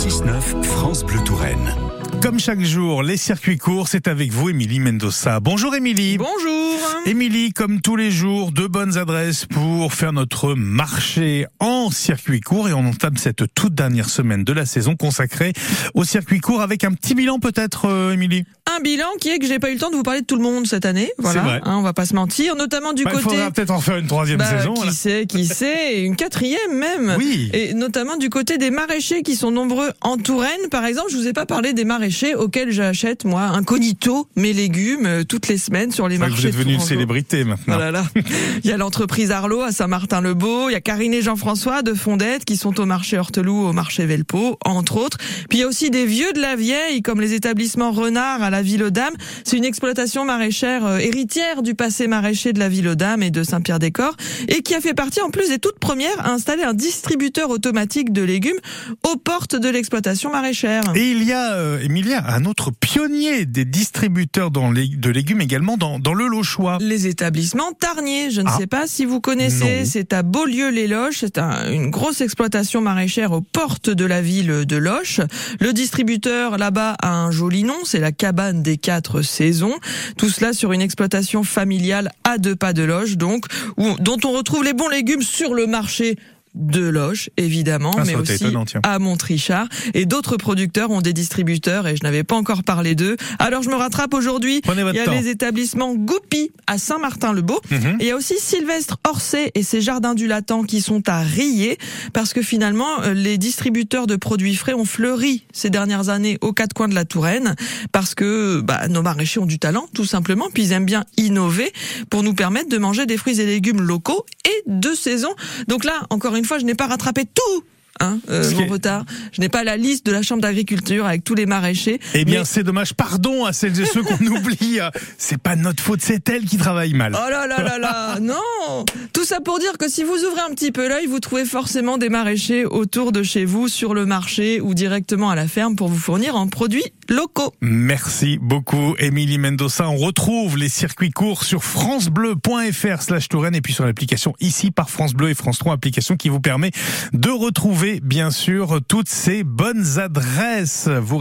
6-9 France Bleu Touraine. Comme chaque jour, les circuits courts, c'est avec vous, Émilie Mendoza. Bonjour Émilie. Bonjour. Émilie, comme tous les jours, de bonnes adresses pour faire notre marché en circuit court et on entame cette toute dernière semaine de la saison consacrée au circuit court avec un petit bilan peut-être, euh, Émilie? Un bilan qui est que j'ai pas eu le temps de vous parler de tout le monde cette année. Voilà, vrai. Hein, on va pas se mentir, notamment du Bah, il côté. faudra peut-être en faire une troisième Bah, saison. qui sait, qui sait, une quatrième même. Oui. Et notamment du côté des maraîchers qui sont nombreux en Touraine. Par exemple, je vous ai pas parlé des maraîchers auxquels j'achète moi incognito mes légumes euh, toutes les semaines sur les marchés. vous êtes devenu une célébrité maintenant. Oh là là. Il y a l'entreprise Arlo à Saint-Martin-le-Beau, il y a Karine et Jean-François de Fondette qui sont au marché Horteloup, au marché Velpo, entre autres. Puis il y a aussi des vieux de la vieille, comme les établissements Renard à la Ville aux Dames. C'est une exploitation maraîchère euh, héritière du passé maraîcher de la Ville aux Dames et de Saint-Pierre-des-Corps, et qui a fait partie en plus des toutes premières à installer un distributeur automatique de légumes aux portes de l'exploitation maraîchère. Et il y a, euh, Emilia, un autre pionnier des distributeurs dans les- de légumes également dans, dans le Lochois. Les établissements Tarnier, je ne Ah. sais pas si vous connaissez, c'est à Beaulieu-les-Loches, c'est un- une grosse exploitation maraîchère aux portes de la ville de Loches. Le distributeur là-bas a un joli nom, c'est la cabane des quatre saisons. Tout cela sur une exploitation familiale à deux pas de Loches, donc où- dont on retrouve les bons légumes sur le marché de Loches, évidemment, Ah, mais aussi étonnant, à Montrichard. Et d'autres producteurs ont des distributeurs et je n'avais pas encore parlé d'eux. Alors je me rattrape aujourd'hui. Il y a temps. les établissements Goupy à Saint-Martin-le-Beau. Mhm. Et il y a aussi Sylvestre Orsay et ses jardins du Latin qui sont à Rier parce que finalement euh, les distributeurs de produits frais ont fleuri ces dernières années aux quatre coins de la Touraine parce que bah, nos maraîchers ont du talent tout simplement puis ils aiment bien innover pour nous permettre de manger des fruits et légumes locaux et de saison. Donc là encore une fois je n'ai pas rattrapé tout Hein, euh, mon retard. Je n'ai pas la liste de la Chambre d'agriculture avec tous les maraîchers. Eh bien, mais- c'est dommage. Pardon à celles et ceux qu'on oublie. C'est pas notre faute, c'est elle qui travaille mal. Oh là là là là, non Tout ça pour dire que si vous ouvrez un petit peu l'œil, vous trouvez forcément des maraîchers autour de chez vous, sur le marché ou directement à la ferme pour vous fournir en produits Merci beaucoup, Émilie Mendoza. On retrouve les circuits courts sur francebleu.fr slash Touraine et puis sur l'application ici par France Bleu et France 3, application qui vous permet de retrouver, bien sûr, toutes ces bonnes adresses. Vous